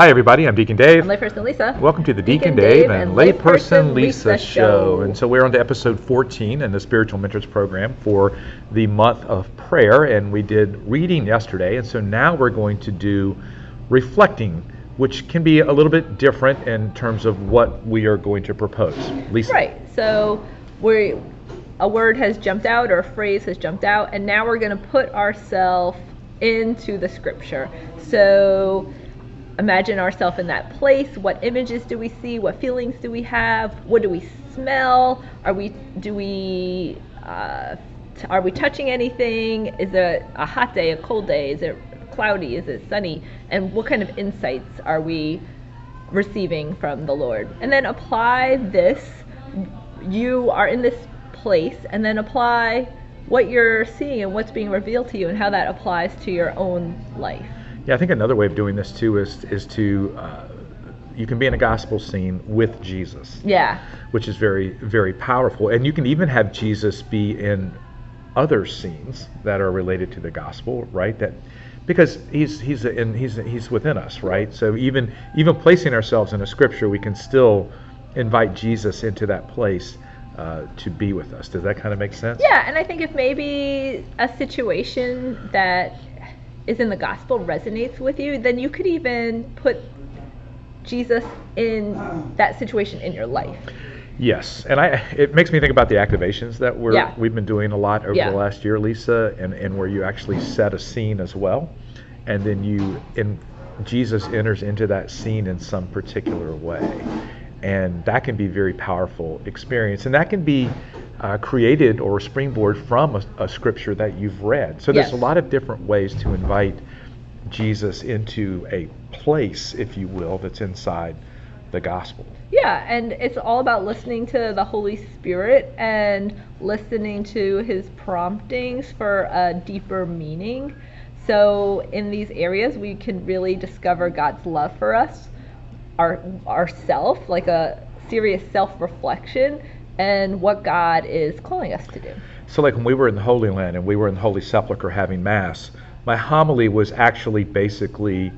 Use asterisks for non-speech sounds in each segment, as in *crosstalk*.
Hi, everybody. I'm Deacon Dave. I'm layperson Lisa. Welcome to the Deacon, Deacon Dave, Dave and Layperson Layperson Lisa, Lisa show. show. And so we're on to episode 14 in the Spiritual Mentors program for the month of prayer. And we did reading yesterday. And so now we're going to do reflecting, which can be a little bit different in terms of what we are going to propose. Lisa. Right. So we a word has jumped out or a phrase has jumped out, and now we're going to put ourselves into the scripture. So imagine ourselves in that place. What images do we see? What feelings do we have? What do we smell? Are we do we uh, t- are we touching anything? Is it a hot day, a cold day? Is it cloudy? Is it sunny? And what kind of insights are we receiving from the Lord? And then apply this. You are in this place, and then apply what you're seeing and what's being revealed to you, and how that applies to your own life. Yeah, I think another way of doing this too is is to uh, you can be in a gospel scene with Jesus. Yeah. which is very very powerful. And you can even have jesus be in other scenes that are related to the gospel right? That because he's he's in he's he's within us right? So even even placing ourselves in a scripture we can still invite jesus into that place uh, to be with us. Does that kind of make sense? Yeah, and I think if maybe a situation that is in the gospel resonates with you, then you could even put Jesus in that situation in your life. Yes, and I it makes me think about the activations that we're Yeah. we've been doing a lot over Yeah. the last year, Lisa, and and where you actually set a scene as well, and then you in Jesus enters into that scene in some particular way, and that can be very powerful experience, and that can be uh, created or springboard from a, a scripture that you've read. So there's Yes. a lot of different ways to invite Jesus into a place, if you will, that's inside the gospel. Yeah, and it's all about listening to the Holy Spirit and listening to his promptings for a deeper meaning. So in these areas we can really discover God's love for us, our ourself, like a serious self-reflection and what God is calling us to do. So, like when we were in the Holy Land and we were in the Holy Sepulchre having Mass, my homily was actually basically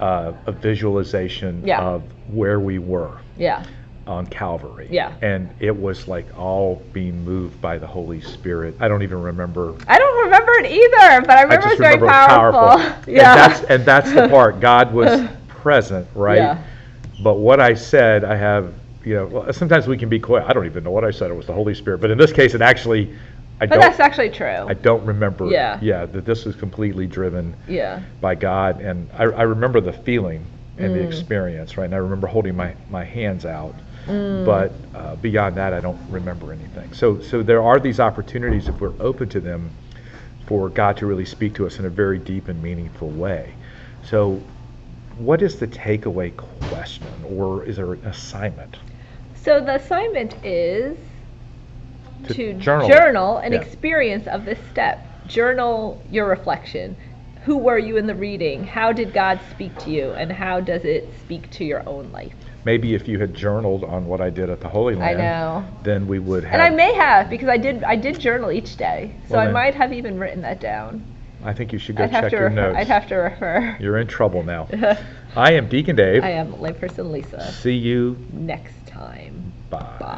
uh, a visualization Yeah. of where we were Yeah. on Calvary. Yeah. And it was like all being moved by the Holy Spirit. I don't even remember. I don't remember it either, but I remember I it's very remember it was powerful. *laughs* yeah. And that's, and that's the part. God was *laughs* present, right? Yeah. But what I said, I have, you know, well, sometimes we can be quiet. I don't even know what I said. It was the Holy Spirit. But in this case, it actually, I but don't. that's actually true. I don't remember. Yeah. Yeah, that this was completely driven yeah. by God, and I, I remember the feeling and the Mm. experience, right? And I remember holding my, my hands out, Mm. but uh, beyond that, I don't remember anything. So so there are these opportunities if we're open to them, for God to really speak to us in a very deep and meaningful way. So, what is the takeaway question, or is there an assignment? So the assignment is To to, journal journal, an Yeah. experience of this step. Journal your reflection. Who were you in the reading? How did God speak to you? And how does it speak to your own life? Maybe if you had journaled on what I did at the Holy Land, I know. then we would have. And I may have because I did I did journal each day. So Well, I might have even written that down. I think you should go I'd have check to your refer, notes. I'd have to refer. You're in trouble now. *laughs* I am Deacon Dave. I am layperson Lisa. See you. Next time. Bye. Bye.